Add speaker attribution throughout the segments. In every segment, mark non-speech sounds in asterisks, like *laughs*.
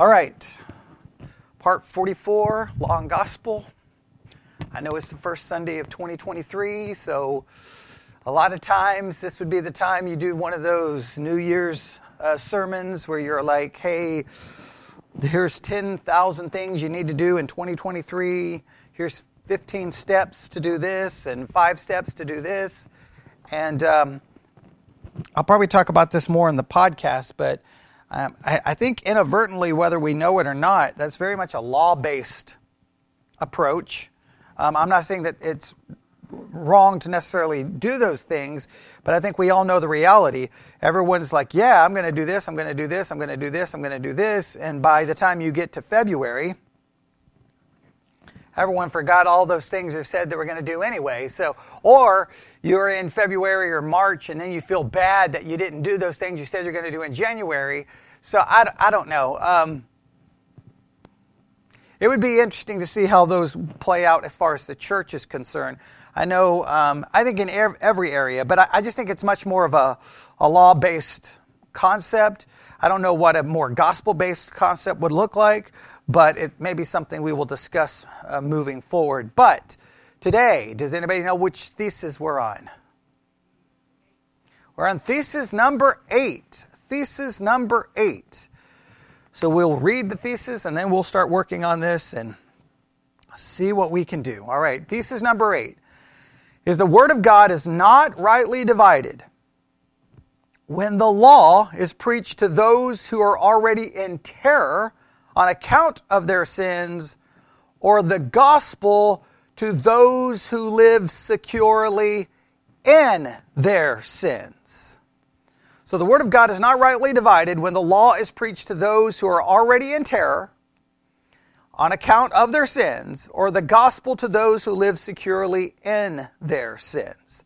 Speaker 1: All right. Part 44, Law and Gospel. I know it's the first Sunday of 2023, so a lot of times this would be the time you do one of those New Year's uh, sermons where you're like, hey, here's 10,000 things you need to do in 2023. Here's 15 steps to do this and five steps to do this. And um, I'll probably talk about this more in the podcast, but um, I, I, think inadvertently, whether we know it or not, that's very much a law based approach. Um, I'm not saying that it's wrong to necessarily do those things, but I think we all know the reality. Everyone's like, yeah, I'm going to do this, I'm going to do this, I'm going to do this, I'm going to do this. And by the time you get to February, everyone forgot all those things they said they were going to do anyway. So, or you're in February or March and then you feel bad that you didn't do those things you said you're going to do in January. So I, I don't know. Um, it would be interesting to see how those play out as far as the church is concerned. I know, um, I think in every area, but I, I, just think it's much more of a, a law based concept. I don't know what a more gospel based concept would look like, but it may be something we will discuss uh, moving forward. But today, does anybody know which thesis we're on? We're on thesis number eight. Thesis number eight. So we'll read the thesis and then we'll start working on this and see what we can do. All right, thesis number eight is the Word of God is not rightly divided when the law is preached to those who are already in terror on account of their sins, or the gospel to those who live securely in their sins. So the word of God is not rightly divided when the law is preached to those who are already in terror on account of their sins, or the gospel to those who live securely in their sins.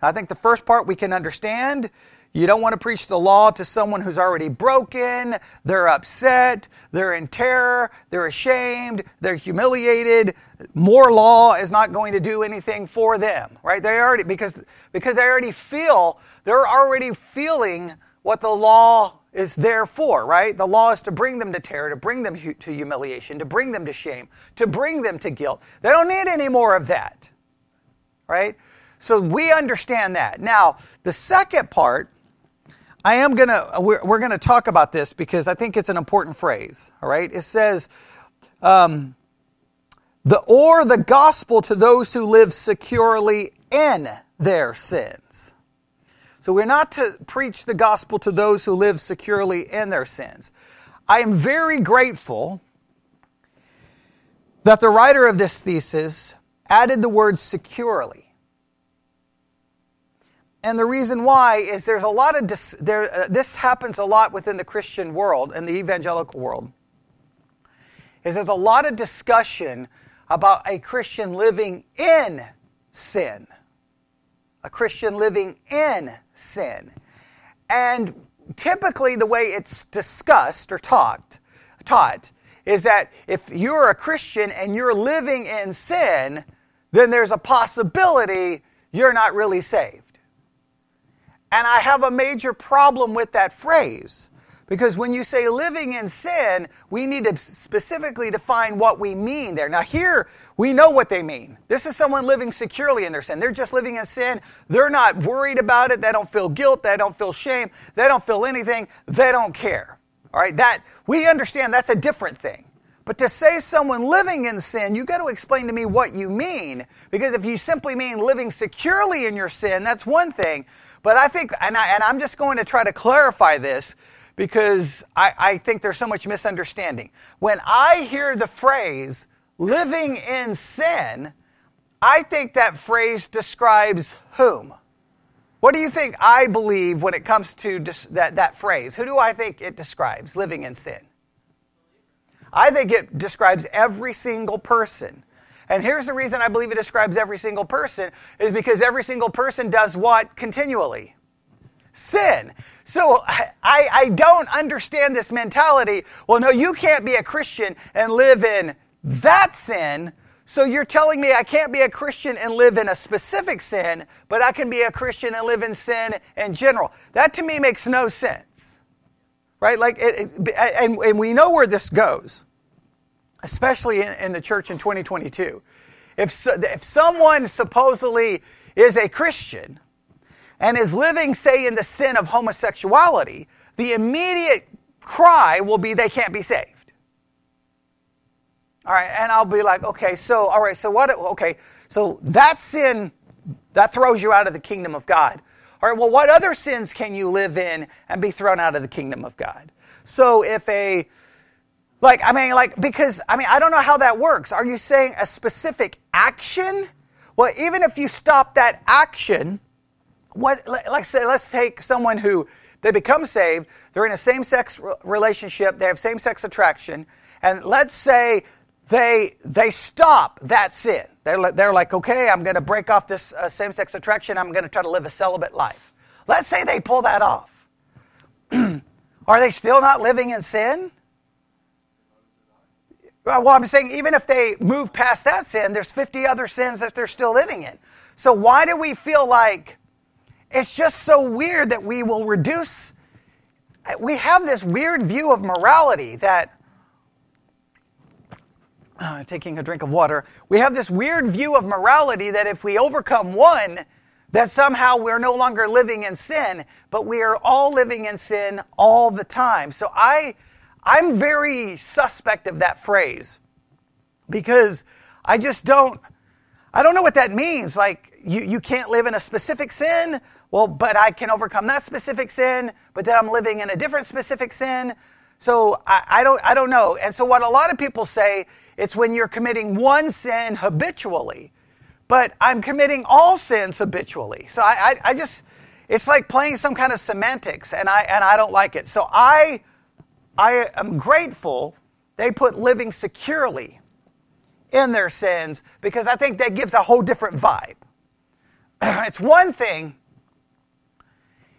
Speaker 1: Now, I think the first part we can understand you don't want to preach the law to someone who's already broken, they're upset, they're in terror, they're ashamed, they're humiliated. More law is not going to do anything for them, right? They already because because they already feel they're already feeling what the law is there for, right? The law is to bring them to terror, to bring them to humiliation, to bring them to shame, to bring them to guilt. They don't need any more of that, right? So we understand that. Now, the second part I am going to, we're, we're going to talk about this because I think it's an important phrase, all right? It says, um, the, or the gospel to those who live securely in their sins. So we're not to preach the gospel to those who live securely in their sins. I am very grateful that the writer of this thesis added the word securely. And the reason why is there's a lot of dis- there, uh, this happens a lot within the Christian world and the evangelical world. Is there's a lot of discussion about a Christian living in sin. A Christian living in sin. And typically the way it's discussed or taught taught is that if you're a Christian and you're living in sin, then there's a possibility you're not really saved. And I have a major problem with that phrase. Because when you say living in sin, we need to specifically define what we mean there. Now, here, we know what they mean. This is someone living securely in their sin. They're just living in sin. They're not worried about it. They don't feel guilt. They don't feel shame. They don't feel anything. They don't care. All right, that, we understand that's a different thing. But to say someone living in sin, you got to explain to me what you mean. Because if you simply mean living securely in your sin, that's one thing. But I think, and, I, and I'm just going to try to clarify this because I, I think there's so much misunderstanding. When I hear the phrase living in sin, I think that phrase describes whom? What do you think I believe when it comes to that, that phrase? Who do I think it describes, living in sin? I think it describes every single person. And here's the reason I believe it describes every single person is because every single person does what continually? Sin. So I, I don't understand this mentality. Well, no, you can't be a Christian and live in that sin. So you're telling me I can't be a Christian and live in a specific sin, but I can be a Christian and live in sin in general. That to me makes no sense. right? Like, it, it, and, and we know where this goes, especially in, in the church in 2022. If, so, if someone supposedly is a Christian and is living, say, in the sin of homosexuality, the immediate cry will be they can't be saved. All right, and I'll be like, okay, so, all right, so what, okay, so that sin, that throws you out of the kingdom of God. All right, well, what other sins can you live in and be thrown out of the kingdom of God? So if a, like, I mean, like, because, I mean, I don't know how that works. Are you saying a specific action? Well, even if you stop that action, what, like, say, let's take someone who, they become saved, they're in a same sex relationship, they have same sex attraction, and let's say they, they stop that sin. They're, they're like, okay, I'm going to break off this uh, same sex attraction. I'm going to try to live a celibate life. Let's say they pull that off. *clears throat* Are they still not living in sin? Well, I'm saying even if they move past that sin, there's 50 other sins that they're still living in. So why do we feel like it's just so weird that we will reduce? We have this weird view of morality that uh, taking a drink of water, we have this weird view of morality that if we overcome one, that somehow we're no longer living in sin, but we are all living in sin all the time. So I, I'm very suspect of that phrase because I just don't, I don't know what that means. Like, you, you can't live in a specific sin. Well, but I can overcome that specific sin, but then I'm living in a different specific sin. So I, I, don't, I don't know. And so what a lot of people say it's when you're committing one sin habitually. But I'm committing all sins habitually. So I, I, I just, it's like playing some kind of semantics, and I, and I don't like it. So I, I am grateful they put living securely in their sins because I think that gives a whole different vibe. *clears throat* it's one thing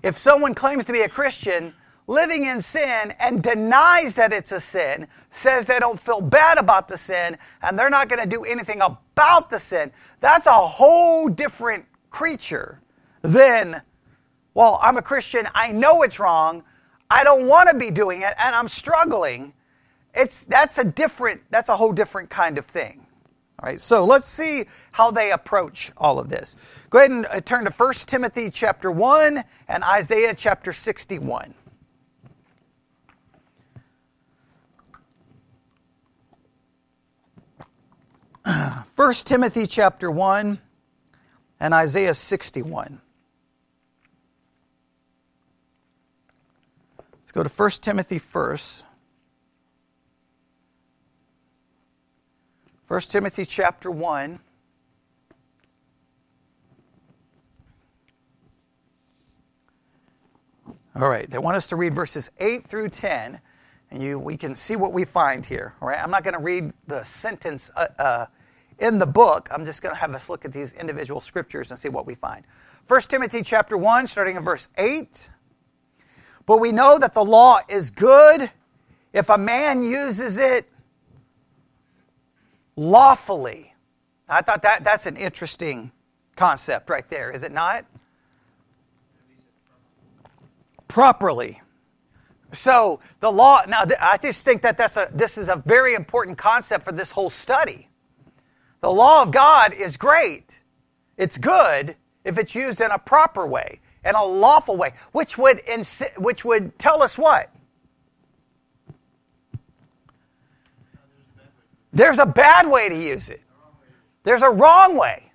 Speaker 1: if someone claims to be a Christian living in sin and denies that it's a sin, says they don't feel bad about the sin, and they're not going to do anything about the sin, that's a whole different creature than, well, I'm a Christian, I know it's wrong, I don't want to be doing it, and I'm struggling. It's, that's a different, that's a whole different kind of thing. All right, so let's see how they approach all of this. Go ahead and uh, turn to 1 Timothy chapter 1 and Isaiah chapter 61. *clears throat* 1 Timothy chapter 1 and Isaiah 61. Let's go to 1 Timothy first. 1 Timothy chapter 1. All right, they want us to read verses 8 through 10 and you, we can see what we find here. All right, I'm not going to read the sentence uh, uh, in the book. I'm just going to have us look at these individual scriptures and see what we find. 1 Timothy chapter 1, starting in verse 8. But we know that the law is good if a man uses it lawfully. I thought that that's an interesting concept right there, is it not? Properly. So the law, now I just think that that's a, this is a very important concept for this whole study. The law of God is great. It's good if it's used in a proper way, in a lawful way, which would, which would tell us what? There's a bad way to use it. There's a wrong way.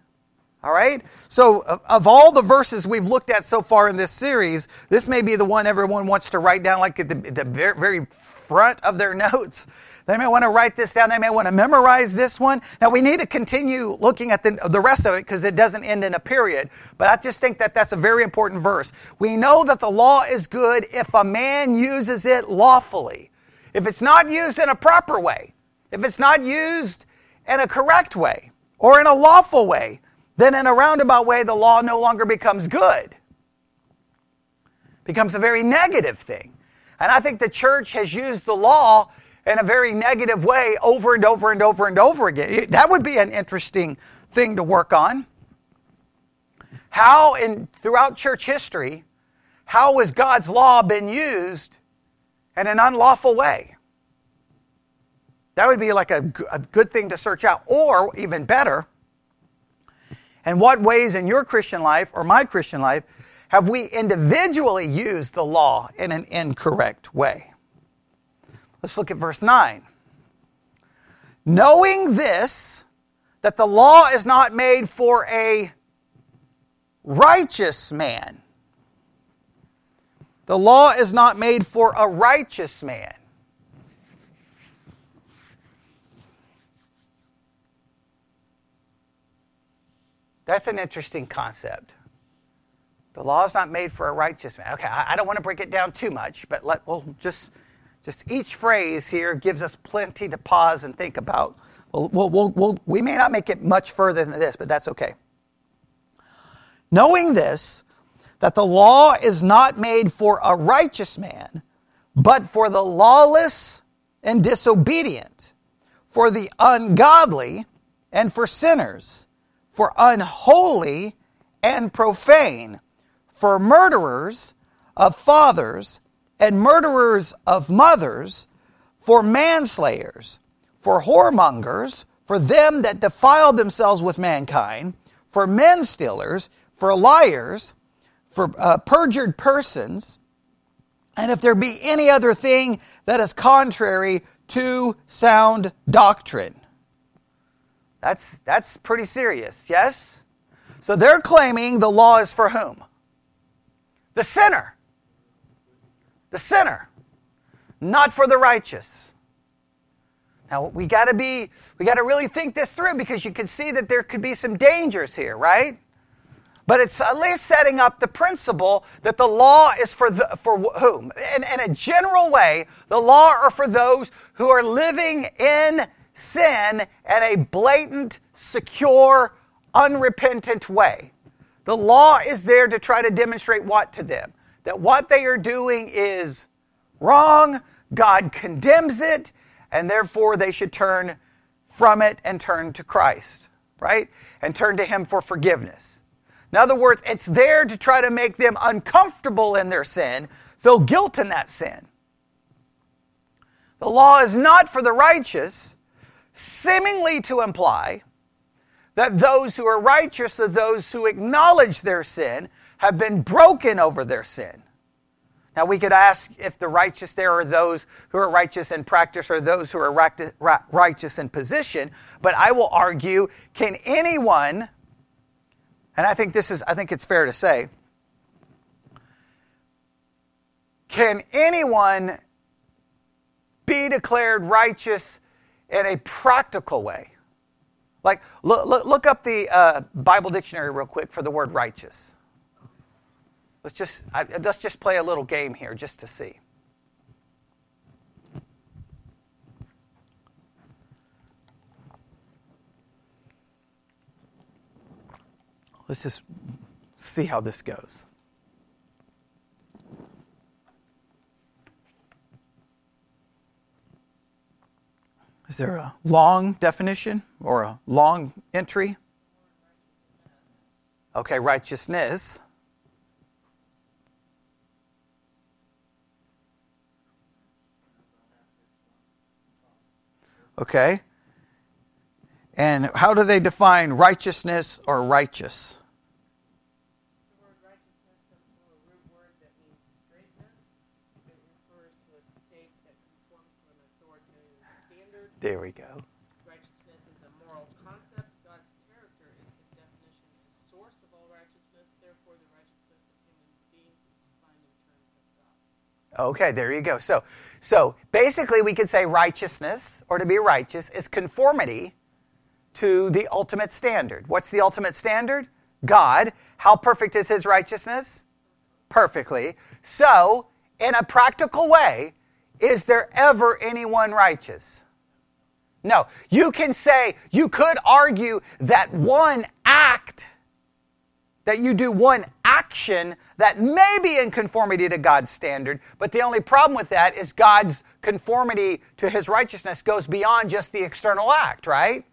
Speaker 1: All right? So, of, all the verses we've looked at so far in this series, this may be the one everyone wants to write down, like at the, the very front of their *laughs* notes. They may want to write this down. They may want to memorize this one. Now, we need to continue looking at the, the rest of it because it doesn't end in a period. But I just think that that's a very important verse. We know that the law is good if a man uses it lawfully. If it's not used in a proper way, if it's not used in a correct way or in a lawful way, then in a roundabout way, the law no longer becomes good. becomes a very negative thing. And I think the church has used the law in a very negative way over and over and over and over again. That would be an interesting thing to work on. How in throughout church history, how has God's law been used in an unlawful way. That would be like a, a good thing to search out. Or, even better, in what ways in your Christian life or my Christian life have we individually used the law in an incorrect way? Let's look at verse 9. Knowing this, that the law is not made for a righteous man. The law is not made for a righteous man. That's an interesting concept. The law is not made for a righteous man. Okay, I, don't want to break it down too much, but let, we'll just, just each phrase here gives us plenty to pause and think about. We'll, we'll, we'll, we may not make it much further than this, but that's okay. Knowing this, that the law is not made for a righteous man, but for the lawless and disobedient, for the ungodly and for sinners, for unholy and profane, for murderers of fathers and murderers of mothers, for manslayers, for whoremongers, for them that defile themselves with mankind, for men stealers, for liars, for uh, perjured persons, and if there be any other thing that is contrary to sound doctrine. That's, that's pretty serious, yes? So they're claiming the law is for whom? The sinner. The sinner. Not for the righteous. Now we got to be we got to really think this through because you can see that there could be some dangers here, right? But it's uh, at least setting up the principle that the law is for the, for whom? In, in a general way, the law are for those who are living in sin in a blatant, secure, unrepentant way. The law is there to try to demonstrate what to them? That what they are doing is wrong, God condemns it, and therefore they should turn from it and turn to Christ, right? And turn to Him for forgiveness. In other words, it's there to try to make them uncomfortable in their sin, feel guilt in that sin. The law is not for the righteous, seemingly to imply that those who are righteous are those who acknowledge their sin, have been broken over their sin. Now, we could ask if the righteous there are those who are righteous in practice or those who are righteous in position, but I will argue can anyone and I think this is, I think it's fair to say, can anyone be declared righteous in a practical way? Like, look, look, look up the uh, Bible dictionary real quick for the word righteous. Let's just, I, let's just play a little game here just to see. Let's just see how this goes. Is there a long definition or a long entry? Okay, righteousness. Okay. And how do they define righteousness or righteous? There we go. Okay, there you go. So, so basically, we could say righteousness, or to be righteous, is conformity to the ultimate standard. What's the ultimate standard? God. How perfect is his righteousness? Perfectly. So, in a practical way, is there ever anyone righteous? No. You can say, you could argue that one act, that you do one action that may be in conformity to God's standard, but the only problem with that is God's conformity to his righteousness goes beyond just the external act, right?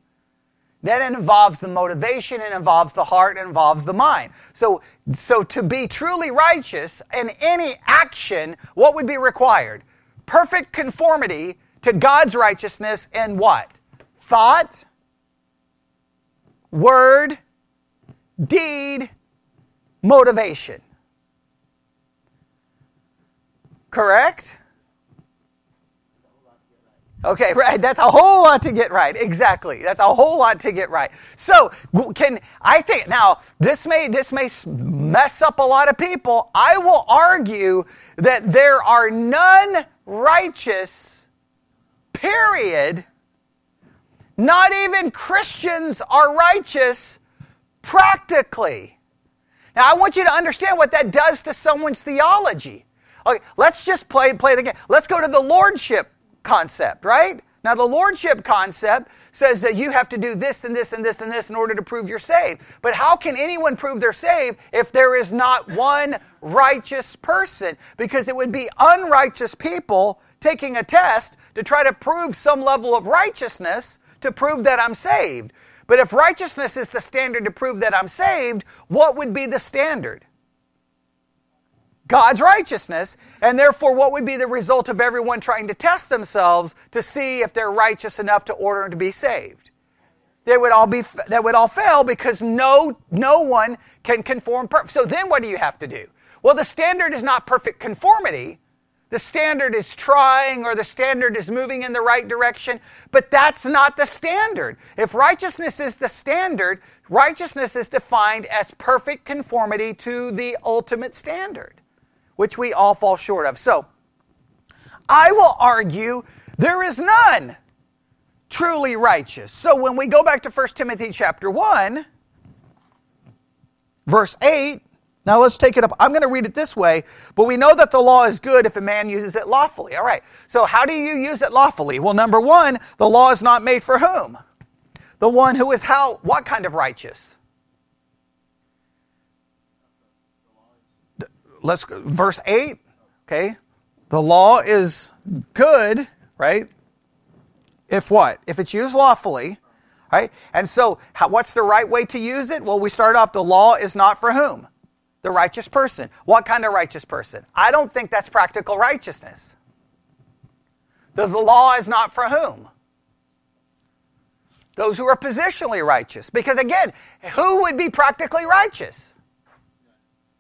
Speaker 1: Then it involves the motivation, it involves the heart, it involves the mind. So, so to be truly righteous in any action, what would be required? perfect conformity to God's righteousness in what? Thought, word, deed, motivation. Correct? Okay, right. That's a whole lot to get right. Exactly. That's a whole lot to get right. So, can I think now this may this may mess up a lot of people. I will argue that there are none righteous. Period. Not even Christians are righteous practically. Now, I want you to understand what that does to someone's theology. Okay, let's just play play the game. Let's go to the lordship concept, right? Now, the lordship concept says that you have to do this and this and this and this in order to prove you're saved. But how can anyone prove they're saved if there is not one righteous person? Because it would be unrighteous people taking a test to try to prove some level of righteousness to prove that I'm saved. But if righteousness is the standard to prove that I'm saved, what would be the standard? God's righteousness, and therefore, what would be the result of everyone trying to test themselves to see if they're righteous enough to order to be saved? They would all be that would all fail because no no one can conform. Per- so then, what do you have to do? Well, the standard is not perfect conformity. The standard is trying or the standard is moving in the right direction, but that's not the standard. If righteousness is the standard, righteousness is defined as perfect conformity to the ultimate standard which we all fall short of. So, I will argue there is none truly righteous. So when we go back to 1 Timothy chapter 1, verse 8, now let's take it up. I'm going to read it this way, but we know that the law is good if a man uses it lawfully. All right. So how do you use it lawfully? Well, number 1, the law is not made for whom? The one who is how what kind of righteous? let's go, verse 8, okay? The law is good, right? If what? If it's used lawfully, right? And so, how, what's the right way to use it? Well, we start off the law is not for whom? The righteous person. What kind of righteous person? I don't think that's practical righteousness. The law is not for whom? Those who are positionally righteous. Because again, who would be practically righteous?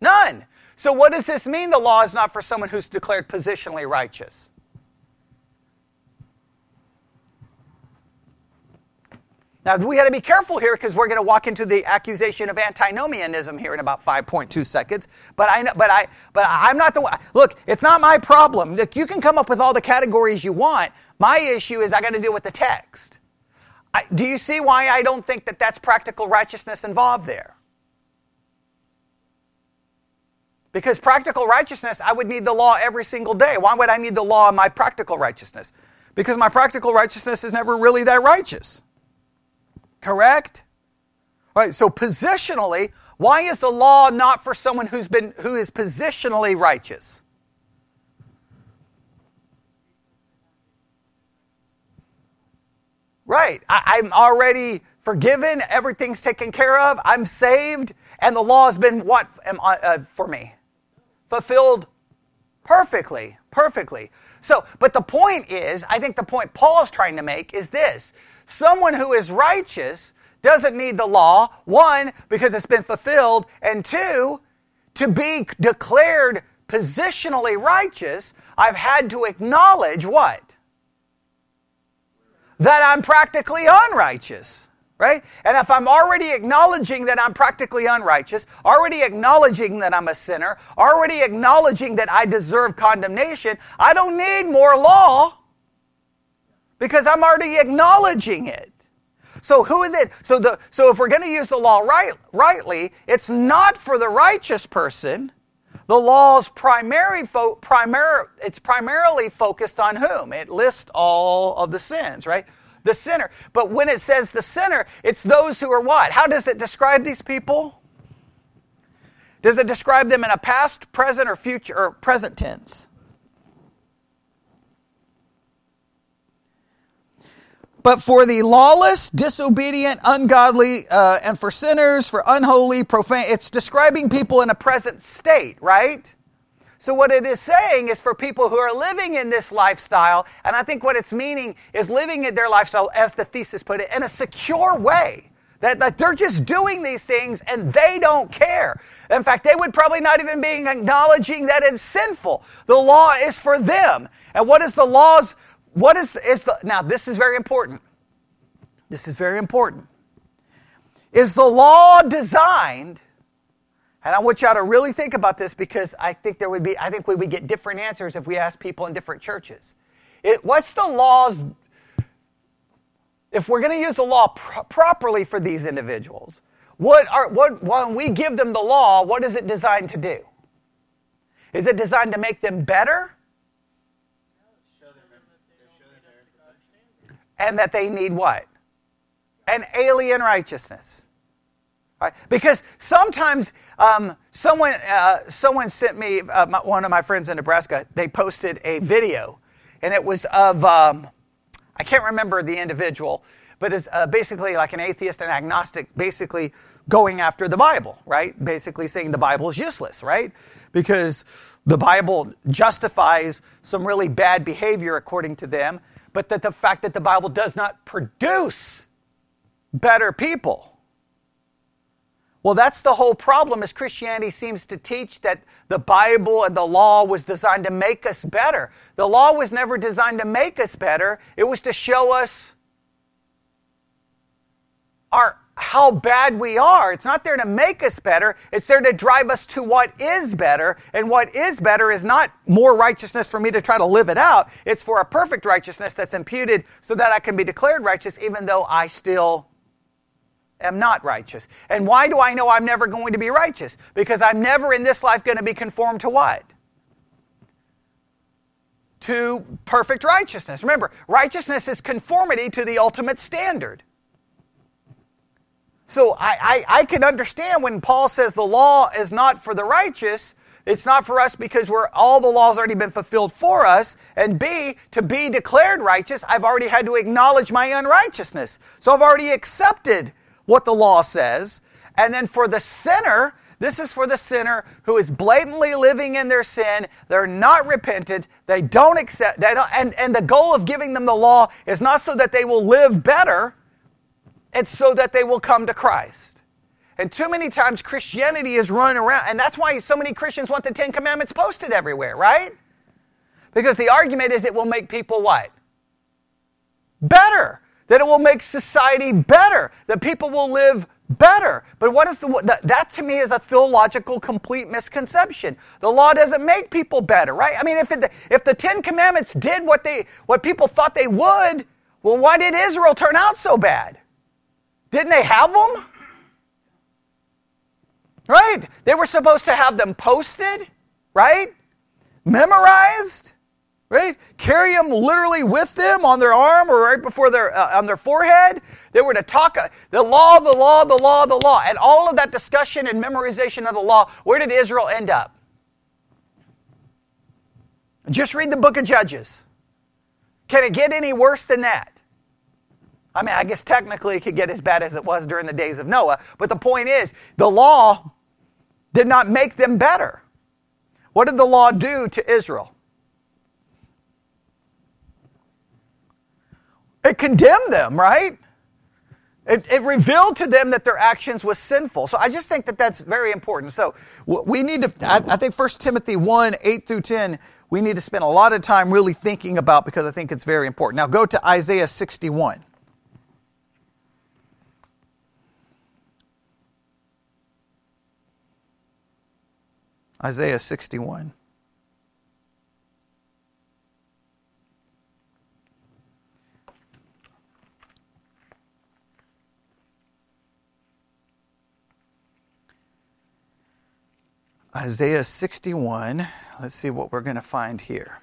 Speaker 1: None. So, what does this mean? The law is not for someone who's declared positionally righteous. Now, we got to be careful here because we're going to walk into the accusation of antinomianism here in about 5.2 seconds. But I, but I, but I'm not the one. Look, it's not my problem. Look, you can come up with all the categories you want. My issue is I got to deal with the text. I, do you see why I don't think that that's practical righteousness involved there? Because practical righteousness, I would need the law every single day. Why would I need the law in my practical righteousness? Because my practical righteousness is never really that righteous. Correct? All right, so positionally, why is the law not for someone who's been who is positionally righteous? Right. I, am already forgiven. Everything's taken care of. I'm saved. And the law has been what am uh, for me? fulfilled perfectly, perfectly. So, but the point is, I think the point Paul's trying to make is this someone who is righteous doesn't need the law, one, because it's been fulfilled, and two, to be declared positionally righteous, I've had to acknowledge what? That I'm practically unrighteous right? And if I'm already acknowledging that I'm practically unrighteous, already acknowledging that I'm a sinner, already acknowledging that I deserve condemnation, I don't need more law because I'm already acknowledging it. So who is it? So the so if we're going to use the law right, rightly, it's not for the righteous person. The law's primary fo- primar- it's primarily focused on whom? It lists all of the sins, right? the sinner. But when it says the sinner, it's those who are what? How does it describe these people? Does it describe them in a past, present, or future or present tense? But for the lawless, disobedient, ungodly, uh, and for sinners, for unholy, profane, it's describing people in a present state, right? So, what it is saying is for people who are living in this lifestyle, and I think what it's meaning is living in their lifestyle, as the thesis put it, in a secure way. That, that they're just doing these things and they don't care. In fact, they would probably not even be acknowledging that it's sinful. The law is for them. And what is the law's, what is, is the, now this is very important. This is very important. Is the law designed and I want y'all to really think about this because I think there would be, I think we would get different answers if we asked people in different churches. It, what's the laws, if we're going to use the law pro- properly for these individuals, what are, what, when we give them the law, what is it designed to do? Is it designed to make them better? And that they need what? An alien righteousness. Right? Because sometimes um, someone, uh, someone sent me, uh, my, one of my friends in Nebraska, they posted a video, and it was of, um, I can't remember the individual, but it's uh, basically like an atheist and agnostic, basically going after the Bible, right? Basically saying the Bible is useless, right? Because the Bible justifies some really bad behavior according to them, but that the fact that the Bible does not produce better people well, that's the whole problem is Christianity seems to teach that the Bible and the law was designed to make us better. The law was never designed to make us better. It was to show us our how bad we are. It's not there to make us better. It's there to drive us to what is better. And what is better is not more righteousness for me to try to live it out. It's for a perfect righteousness that's imputed so that I can be declared righteous even though I still am not righteous. And why do I know I'm never going to be righteous? Because I'm never in this life going to be conformed to what? To perfect righteousness. Remember, righteousness is conformity to the ultimate standard. So I, I, I can understand when Paul says the law is not for the righteous. It's not for us because we're all the law's already been fulfilled for us. And B, to be declared righteous, I've already had to acknowledge my unrighteousness. So I've already accepted what the law says. And then for the sinner, this is for the sinner who is blatantly living in their sin. They're not repentant. They don't accept. They don't, and, and the goal of giving them the law is not so that they will live better, it's so that they will come to Christ. And too many times Christianity is running around, and that's why so many Christians want the Ten Commandments posted everywhere, right? Because the argument is it will make people what? Better that it will make society better, that people will live better. But what is the that, that, to me is a theological complete misconception. The law doesn't make people better, right? I mean, if it, if the Ten Commandments did what they what people thought they would, well, why did Israel turn out so bad? Didn't they have them? Right? They were supposed to have them posted, right? Memorized right? Carry them literally with them on their arm or right before their uh, on their forehead. They were to talk uh, the law, the law, the law, the law, and all of that discussion and memorization of the law. Where did Israel end up? Just read the book of Judges. Can it get any worse than that? I mean, I guess technically it could get as bad as it was during the days of Noah, but the point is, the law did not make them better. What did the law do to Israel? It condemned them, right? It, it, revealed to them that their actions was sinful. So I just think that that's very important. So we need to, I, I think 1 Timothy 1, 8 through 10, we need to spend a lot of time really thinking about because I think it's very important. Now go to Isaiah 61. Isaiah 61. Isaiah 61. Let's see what we're going to find here.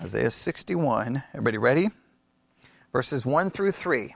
Speaker 1: Isaiah 61. Everybody ready? Verses 1 through 3.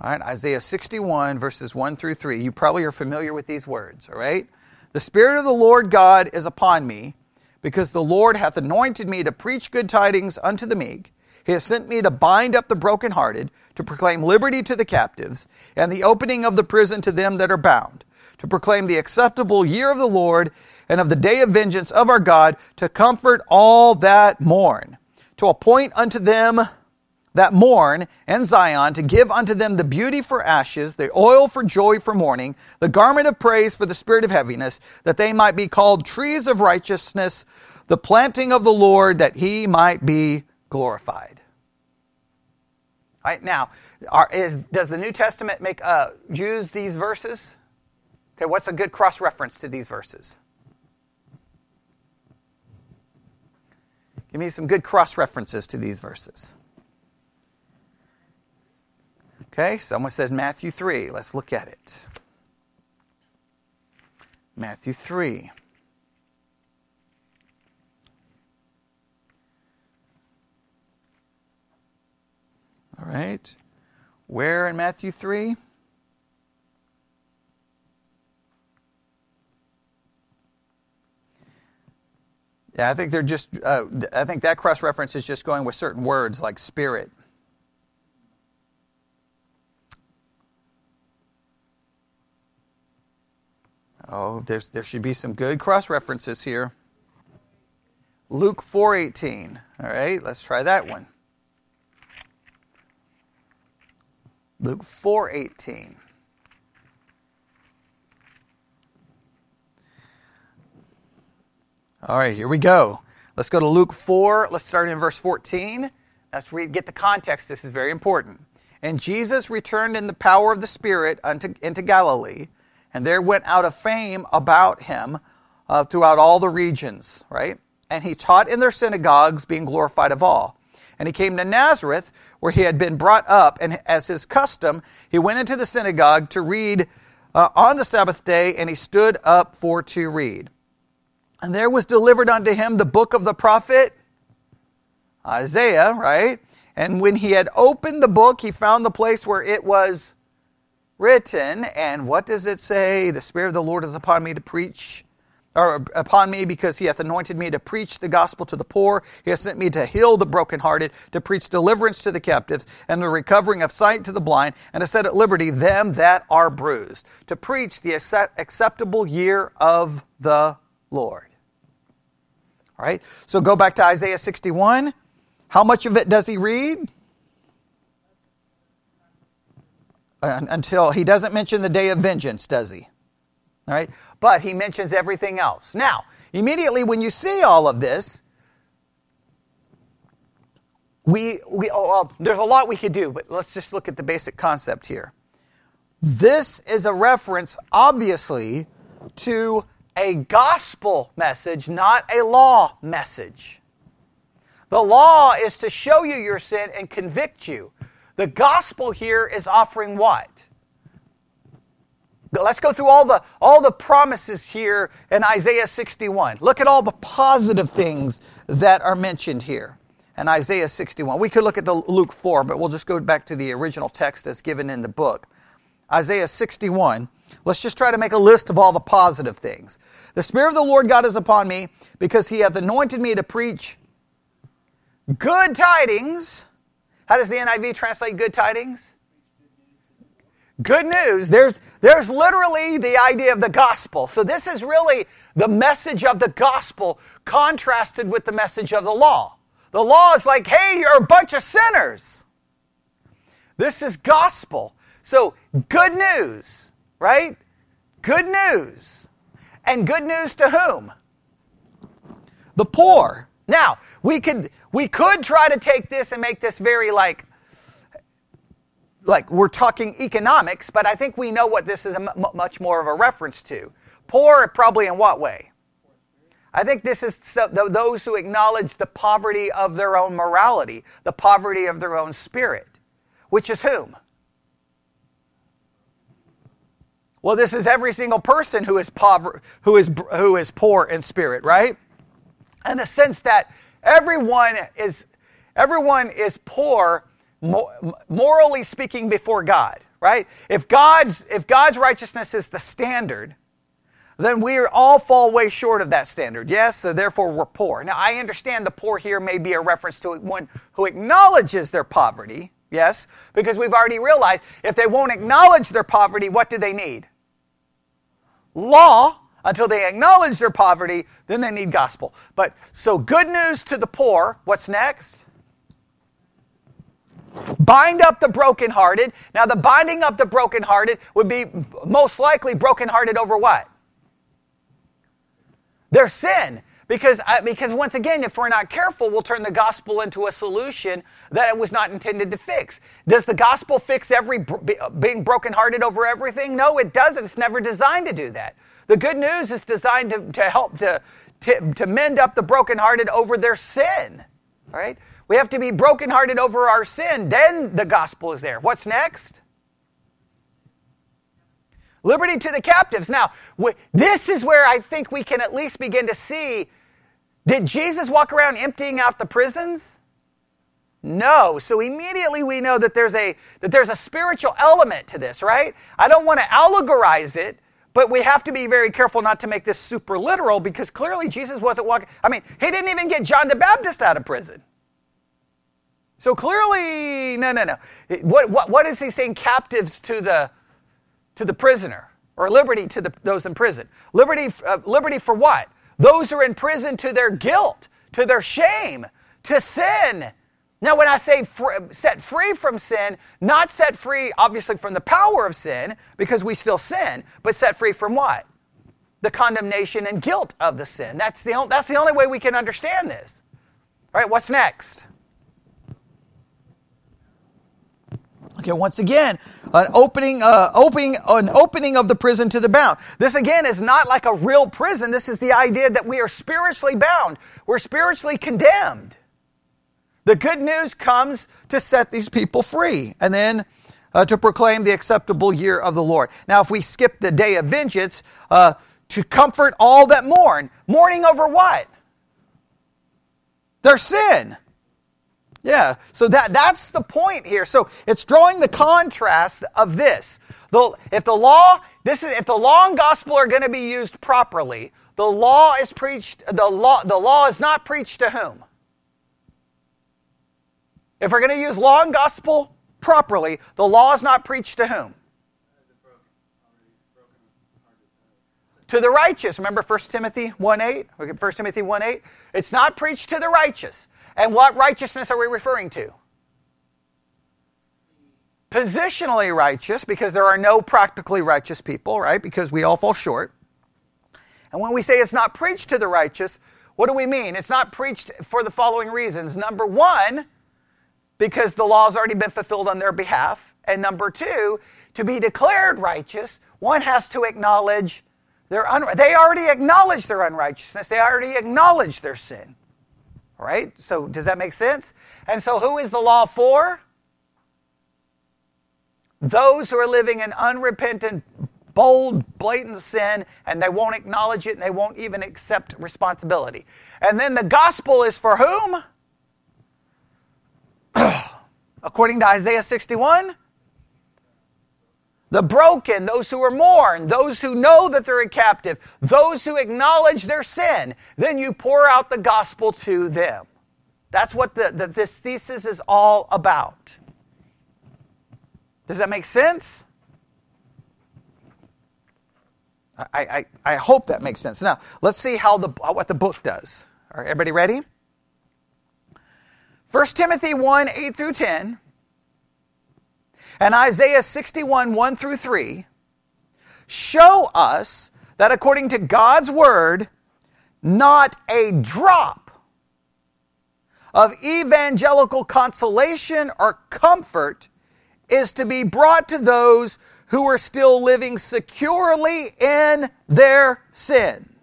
Speaker 1: All right, Isaiah 61, verses 1 through 3. You probably are familiar with these words, all right? The Spirit of the Lord God is upon me, because the Lord hath anointed me to preach good tidings unto the meek. He has sent me to bind up the brokenhearted, to proclaim liberty to the captives, and the opening of the prison to them that are bound, to proclaim the acceptable year of the Lord and of the day of vengeance of our God, to comfort all that mourn, to appoint unto them that mourn and Zion, to give unto them the beauty for ashes, the oil for joy for mourning, the garment of praise for the spirit of heaviness, that they might be called trees of righteousness, the planting of the Lord, that he might be glorified. All right, now, are, is, does the New Testament make uh, use these verses? Okay, what's a good cross reference to these verses? Give me some good cross references to these verses. Okay, someone says Matthew 3. Let's look at it. Matthew 3. All right. Where in Matthew 3? Yeah, I think they're just, uh, I think that cross reference is just going with certain words like spirit. Oh, there's, there should be some good cross references here. Luke 4:18. All right, let's try that one. Luke 4:18. All right, here we go. Let's go to Luke 4. Let's start in verse 14. Let's read, get the context. This is very important. And Jesus returned in the power of the Spirit unto, into Galilee, and there went out a fame about him uh, throughout all the regions, right? And he taught in their synagogues, being glorified of all. And he came to Nazareth, where he had been brought up, and as his custom, he went into the synagogue to read uh, on the Sabbath day, and he stood up for to read. And there was delivered unto him the book of the prophet Isaiah, right? And when he had opened the book, he found the place where it was written. And what does it say? The Spirit of the Lord is upon me to preach or upon me because he hath anointed me to preach the gospel to the poor. He has sent me to heal the brokenhearted, to preach deliverance to the captives, and the recovering of sight to the blind, and to set at liberty them that are bruised, to preach the acceptable year of the Lord. All right, so go back to Isaiah 61. How much of it does he read? Until he doesn't mention the day of vengeance, does he? All right? But he mentions everything else. Now, immediately when you see all of this, we, we oh, well, there's a lot we could do, but let's just look at the basic concept here. This is a reference, obviously, to a gospel message, not a law message. The law is to show you your sin and convict you. The gospel here is offering what? Let's go through all the, all the promises here in Isaiah 61. Look at all the positive things that are mentioned here in Isaiah 61. We could look at the Luke 4, but we'll just go back to the original text as given in the book. Isaiah 61. Let's just try to make a list of all the positive things. The Spirit of the Lord God is upon me because he hath anointed me to preach good tidings. How does the NIV translate good tidings? good news. There's, there's literally the idea of the gospel. So this is really the message of the gospel contrasted with the message of the law. The law is like, hey, you're a bunch of sinners. This is gospel. So good news, right? Good news. And good news to whom? The poor. Now, we could we could try to take this and make this very like like we're talking economics, but I think we know what this is much more of a reference to. Poor, probably in what way? I think this is so, those who acknowledge the poverty of their own morality, the poverty of their own spirit, which is whom? Well, this is every single person who is, pover- who is, who is poor in spirit, right? In the sense that everyone is, everyone is poor morally speaking before God, right? If God's, if God's righteousness is the standard, then we all fall way short of that standard. Yes, so therefore we're poor. Now, I understand the poor here may be a reference to one who acknowledges their poverty. Yes, because we've already realized if they won't acknowledge their poverty, what do they need? Law. Until they acknowledge their poverty, then they need gospel. But so good news to the poor. What's next? bind up the brokenhearted. Now, the binding up the brokenhearted would be most likely brokenhearted over what? Their sin. Because, uh, because once again, if we're not careful, we'll turn the gospel into a solution that it was not intended to fix. Does the gospel fix every being brokenhearted over everything? No, it doesn't. It's never designed to do that. The good news is designed to, to help to, to, to mend up the brokenhearted over their sin. Right? We have to be brokenhearted over our sin. Then the gospel is there. What's next? Liberty to the captives. Now, this is where I think we can at least begin to see did Jesus walk around emptying out the prisons? No. So immediately we know that there's a that there's a spiritual element to this, right? I don't want to allegorize it, but we have to be very careful not to make this super literal because clearly Jesus wasn't walking I mean, he didn't even get John the Baptist out of prison. So clearly, no, no, no. What, what, what is he saying? Captives to the, to the prisoner, or liberty to the, those in prison. Liberty, uh, liberty for what? Those who are in prison to their guilt, to their shame, to sin. Now, when I say set free from sin, not set free, obviously, from the power of sin, because we still sin, but set free from what? The condemnation and guilt of the sin. That's the, that's the only way we can understand this. All right, what's next? Okay, once again, an opening, uh, opening, an opening of the prison to the bound. This again is not like a real prison. This is the idea that we are spiritually bound. We're spiritually condemned. The good news comes to set these people free, and then uh, to proclaim the acceptable year of the Lord. Now, if we skip the day of vengeance, uh, to comfort all that mourn, mourning over what? Their sin. Yeah, so that, that's the point here. So it's drawing the contrast of this. The, if the law, this is, if the law and gospel are going to be used properly, the law is preached, the law, the law is not preached to whom? If we're going to use law and gospel properly, the law is not preached to whom? To the righteous. Remember 1 Timothy 1 8? 1 Timothy 1 8? It's not preached to the righteous. And what righteousness are we referring to? Positionally righteous, because there are no practically righteous people, right? Because we all fall short. And when we say it's not preached to the righteous, what do we mean? It's not preached for the following reasons. Number one, because the law has already been fulfilled on their behalf. And number two, to be declared righteous, one has to acknowledge their they already acknowledge their unrighteousness. They already acknowledge their sin. Right? So, does that make sense? And so, who is the law for? Those who are living in unrepentant, bold, blatant sin, and they won't acknowledge it and they won't even accept responsibility. And then the gospel is for whom? *clears throat* According to Isaiah 61, the broken, those who are mourned, those who know that they're a captive, those who acknowledge their sin, then you pour out the gospel to them. That's what the, the, this thesis is all about. Does that make sense? I, I, I hope that makes sense. Now, let's see how the, what the book does. Are everybody ready? 1 Timothy 1 8 through 10 and Isaiah 61, 1 through 3 show us that according to God's word, not a drop of evangelical consolation or comfort is to be brought to those who are still living securely in their sins.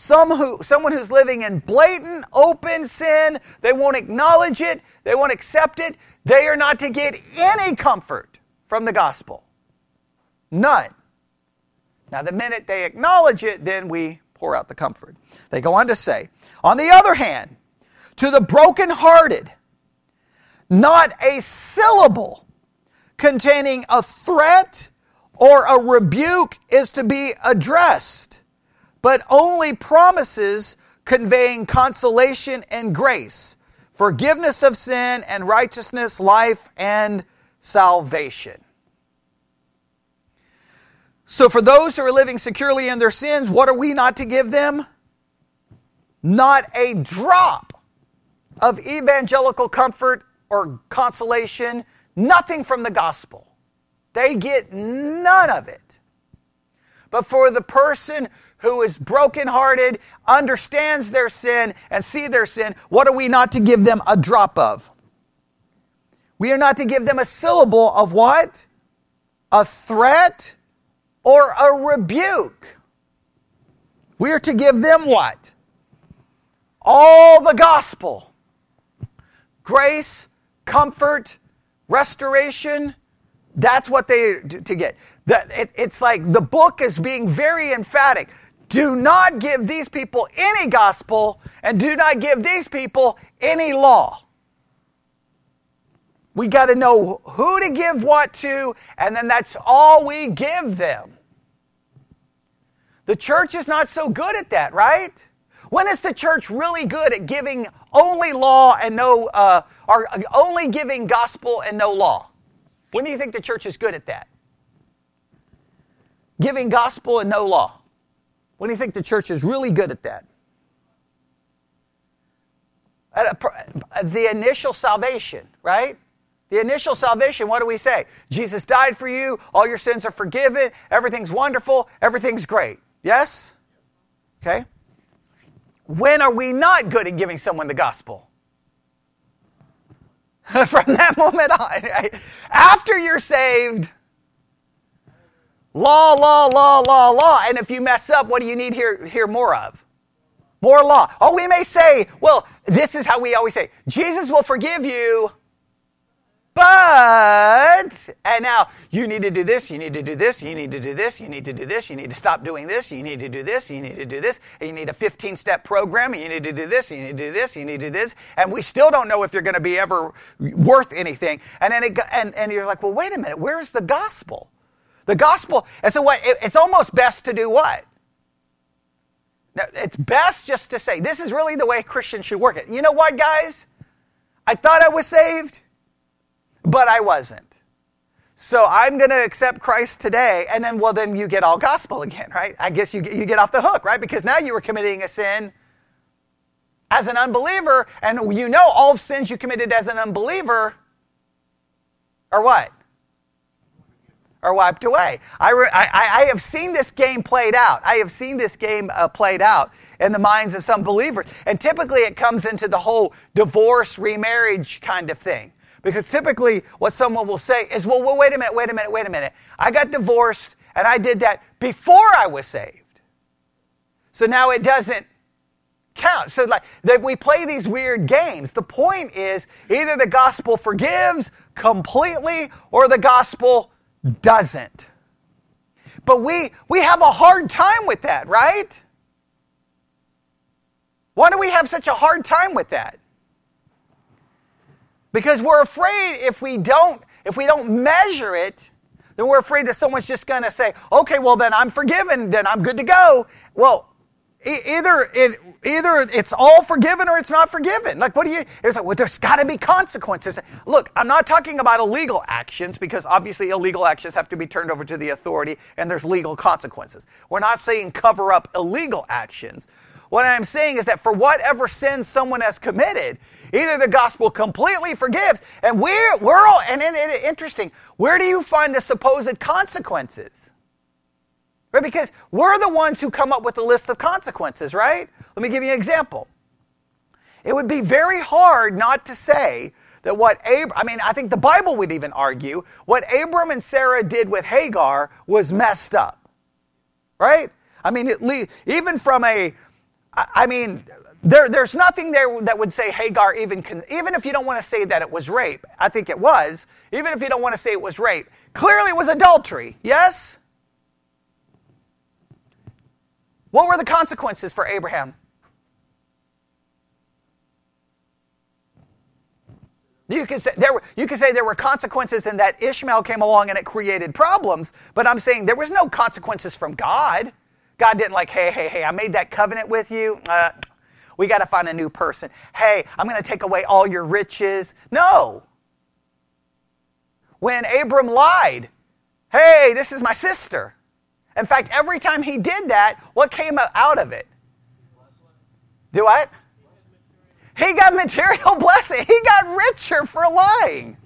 Speaker 1: Some who, someone who's living in blatant, open sin, they won't acknowledge it, they won't accept it, they are not to get any comfort from the gospel. None. Now, the minute they acknowledge it, then we pour out the comfort. They go on to say, on the other hand, to the brokenhearted, not a syllable containing a threat or a rebuke is to be addressed, but only promises conveying consolation and grace, forgiveness of sin and righteousness, life and salvation. So, for those who are living securely in their sins, what are we not to give them? Not a drop of evangelical comfort or consolation, nothing from the gospel. They get none of it. But for the person who is brokenhearted, understands their sin, and see their sin, what are we not to give them a drop of? We are not to give them a syllable of what? A threat or a rebuke. We are to give them what? All the gospel grace, comfort, restoration. That's what they to get. It's like the book is being very emphatic. Do not give these people any gospel, and do not give these people any law. We got to know who to give what to, and then that's all we give them. The church is not so good at that, right? When is the church really good at giving only law and no, uh, or only giving gospel and no law? When do you think the church is good at that? Giving gospel and no law. When do you think the church is really good at that? At a, the initial salvation, right? The initial salvation, what do we say? Jesus died for you, all your sins are forgiven, everything's wonderful, everything's great. Yes? Okay. When are we not good at giving someone the gospel? *laughs* From that moment on. After you're saved, law, law, law, law, law. And if you mess up, what do you need here, hear more of? More law. Oh, we may say, well, this is how we always say Jesus will forgive you but, and now you need to do this, you need to do this, you need to do this, you need to do this, you need to stop doing this, you need to do this, you need to do this, you need a 15 step program, you need to do this, you need to do this, you need to do this, and we still don't know if you're going to be ever worth anything. And then it, and, and you're like, well, wait a minute, where's the gospel? The gospel, and so what? It's almost best to do what? Now, it's best just to say, this is really the way Christians should work it. You know what, guys? I thought I was saved but I wasn't. So I'm going to accept Christ today, and then, well, then you get all gospel again, right? I guess you, you get off the hook, right? Because now you were committing a sin as an unbeliever, and you know all sins you committed as an unbeliever are what? Are wiped away. I, I, I have seen this game played out. I have seen this game uh, played out in the minds of some believers. And typically it comes into the whole divorce, remarriage kind of thing. Because typically, what someone will say is, well, well, wait a minute, wait a minute, wait a minute. I got divorced and I did that before I was saved. So now it doesn't count. So, like, that we play these weird games. The point is either the gospel forgives completely or the gospel doesn't. But we, we have a hard time with that, right? Why do we have such a hard time with that? Because we're afraid if we don't, if we don't measure it, then we're afraid that someone's just going to say, okay, well, then I'm forgiven, then I'm good to go. Well, either it either it's all forgiven or it's not forgiven. Like, what do you? It's like, well, there's got to be consequences. Look, I'm not talking about illegal actions because obviously illegal actions have to be turned over to the authority and there's legal consequences. We're not saying cover up illegal actions. What I'm saying is that for whatever sin someone has committed, either the gospel completely forgives, and we're, we're all, and it, it, interesting, where do you find the supposed consequences? Right? Because we're the ones who come up with the list of consequences, right? Let me give you an example. It would be very hard not to say that what Abram, I mean, I think the Bible would even argue what Abram and Sarah did with Hagar was messed up. Right? I mean, even from a I mean, there, there's nothing there that would say Hagar even, con- even if you don't want to say that it was rape. I think it was. Even if you don't want to say it was rape, clearly it was adultery. Yes? What were the consequences for Abraham? You could say there were, you could say there were consequences in that Ishmael came along and it created problems, but I'm saying there was no consequences from God. God didn't like, hey, hey, hey, I made that covenant with you. Uh, we got to find a new person. Hey, I'm going to take away all your riches. No. When Abram lied, hey, this is my sister. In fact, every time he did that, what came out of it? Do what? He got material *laughs* blessing. He got richer for lying,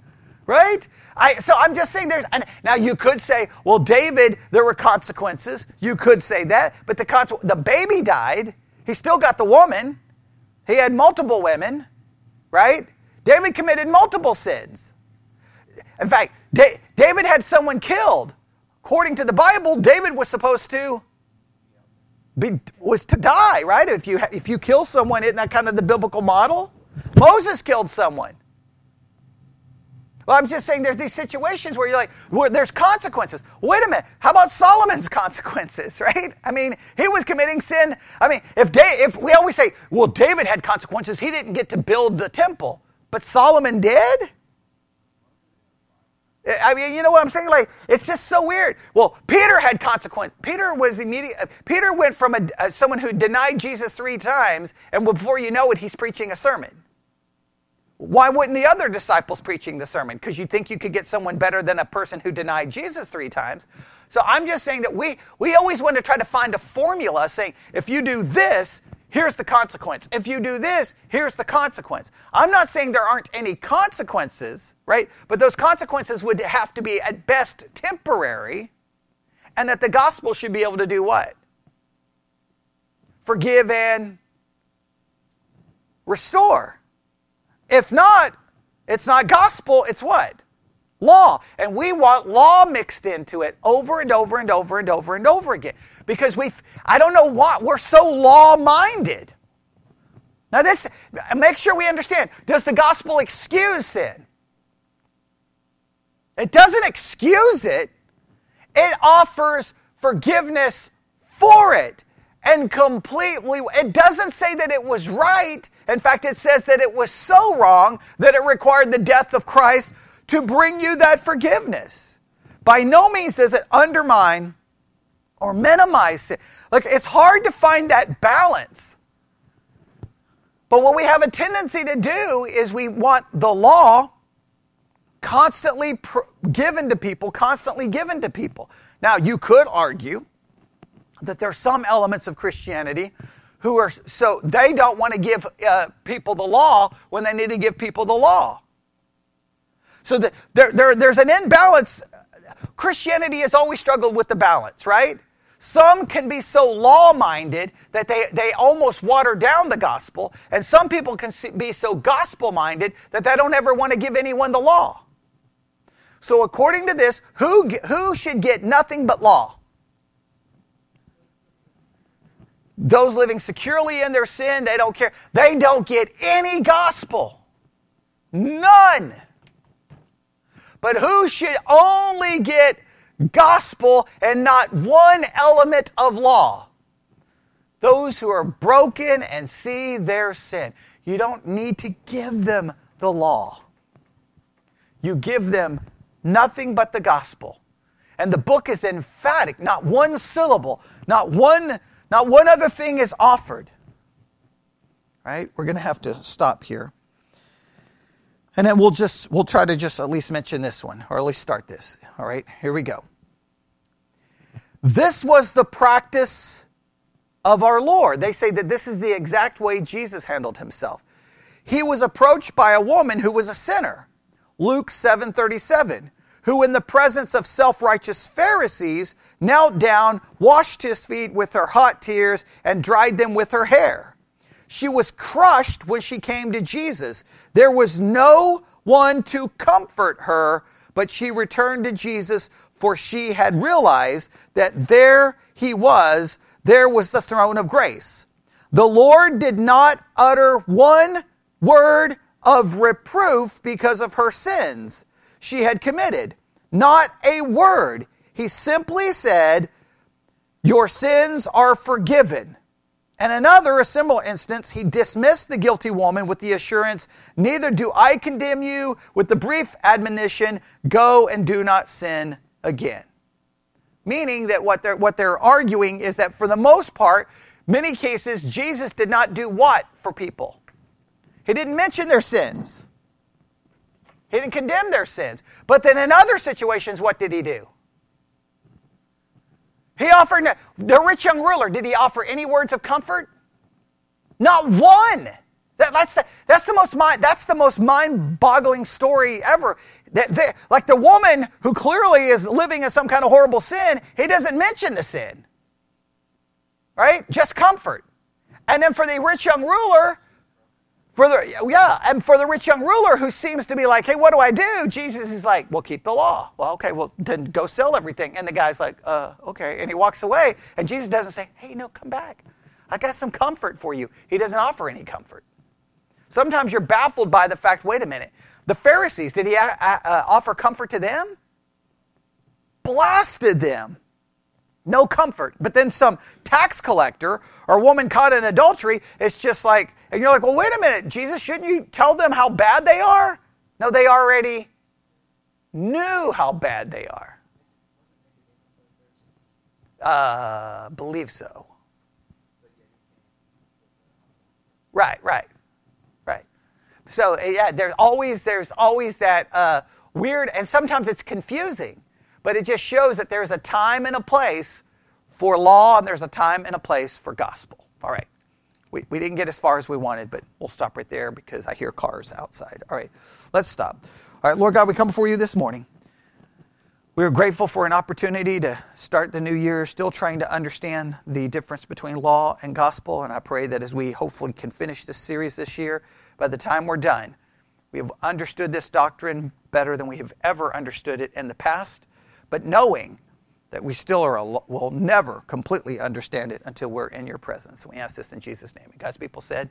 Speaker 1: right? I, so I'm just saying there's, now you could say, well, David, there were consequences. You could say that, but the, the baby died. He still got the woman. He had multiple women, right? David committed multiple sins. In fact, da- David had someone killed. According to the Bible, David was supposed to be, was to die, right? If you, if you kill someone, isn't that kind of the biblical model? Moses killed someone. Well, I'm just saying there's these situations where you're like, where there's consequences. Wait a minute. How about Solomon's *laughs* consequences, right? I mean, he was committing sin. I mean, if, da- if we always say, well, David had consequences, he didn't get to build the temple, but Solomon did? I mean, you know what I'm saying? Like, it's just so weird. Well, Peter had consequence. Peter was immediate. Peter went from a, someone who denied Jesus three times, and before you know it, he's preaching a sermon. Why wouldn't the other disciples preaching the sermon? Because you think you could get someone better than a person who denied Jesus three times. So I'm just saying that we we always want to try to find a formula saying if you do this, here's the consequence. If you do this, here's the consequence. I'm not saying there aren't any consequences, right? But those consequences would have to be at best temporary, and that the gospel should be able to do what? Forgive and restore. If not, it's not gospel, it's what? Law. And we want law mixed into it over and over and over and over and over again because we I don't know what we're so law-minded. Now this make sure we understand. Does the gospel excuse sin? It doesn't excuse it. It offers forgiveness for it. And completely it doesn't say that it was right. In fact, it says that it was so wrong that it required the death of Christ to bring you that forgiveness. By no means does it undermine or minimize it. Like, it's hard to find that balance. But what we have a tendency to do is we want the law constantly pr- given to people, constantly given to people. Now, you could argue that there are some elements of Christianity who are so they don't want to give uh, people the law when they need to give people the law. So the, there, there, there's an imbalance. Christianity has always struggled with the balance, right? Some can be so law minded that they, they almost water down the gospel, and some people can be so gospel minded that they don't ever want to give anyone the law. So, according to this, who, who should get nothing but law? Those living securely in their sin, they don't care. They don't get any gospel. None. But who should only get gospel and not one element of law. Those who are broken and see their sin. You don't need to give them the law. You give them nothing but the gospel. And the book is emphatic, not one syllable, not one not one other thing is offered. Right? We're going to have to stop here. And then we'll just we'll try to just at least mention this one or at least start this. All right? Here we go. This was the practice of our Lord. They say that this is the exact way Jesus handled himself. He was approached by a woman who was a sinner. Luke 7:37, who in the presence of self-righteous Pharisees knelt down, washed his feet with her hot tears and dried them with her hair. She was crushed when she came to Jesus. There was no one to comfort her, but she returned to Jesus for she had realized that there he was, there was the throne of grace. The Lord did not utter one word of reproof because of her sins she had committed. Not a word. He simply said, Your sins are forgiven. And another, a similar instance, he dismissed the guilty woman with the assurance, Neither do I condemn you, with the brief admonition, Go and do not sin again. Meaning that what they're, what they're arguing is that for the most part, many cases, Jesus did not do what for people? He didn't mention their sins. He didn't condemn their sins. But then in other situations, what did he do? He offered the rich young ruler. Did he offer any words of comfort? Not one. That, that's the that's the most mind that's the most mind-boggling story ever. That, that, like the woman who clearly is living in some kind of horrible sin, he doesn't mention the sin. Right? Just comfort. And then for the rich young ruler, for the yeah, and for the rich young ruler who seems to be like, "Hey, what do I do?" Jesus is like, "Well, keep the law." Well, okay, well then go sell everything. And the guy's like, "Uh, okay," and he walks away. And Jesus doesn't say, "Hey, no, come back. I got some comfort for you." He doesn't offer any comfort. Sometimes you're baffled by the fact. Wait a minute, the Pharisees did he uh, uh, offer comfort to them? Blasted them no comfort. But then some tax collector or woman caught in adultery, it's just like, and you're like, well, wait a minute, Jesus, shouldn't you tell them how bad they are? No, they already knew how bad they are. Uh, believe so. Right, right, right. So yeah, there's always there's always that uh, weird, and sometimes it's confusing but it just shows that there's a time and a place for law and there's a time and a place for gospel. All right. We, we didn't get as far as we wanted, but we'll stop right there because I hear cars outside. All right, let's stop. All right, Lord God, we come before you this morning. We are grateful for an opportunity to start the new year still trying to understand the difference between law and gospel. And I pray that as we hopefully can finish this series this year, by the time we're done, we have understood this doctrine better than we have ever understood it in the past but knowing that we still are a, will never completely understand it until we're in your presence. We ask this in Jesus' name. And God's people said,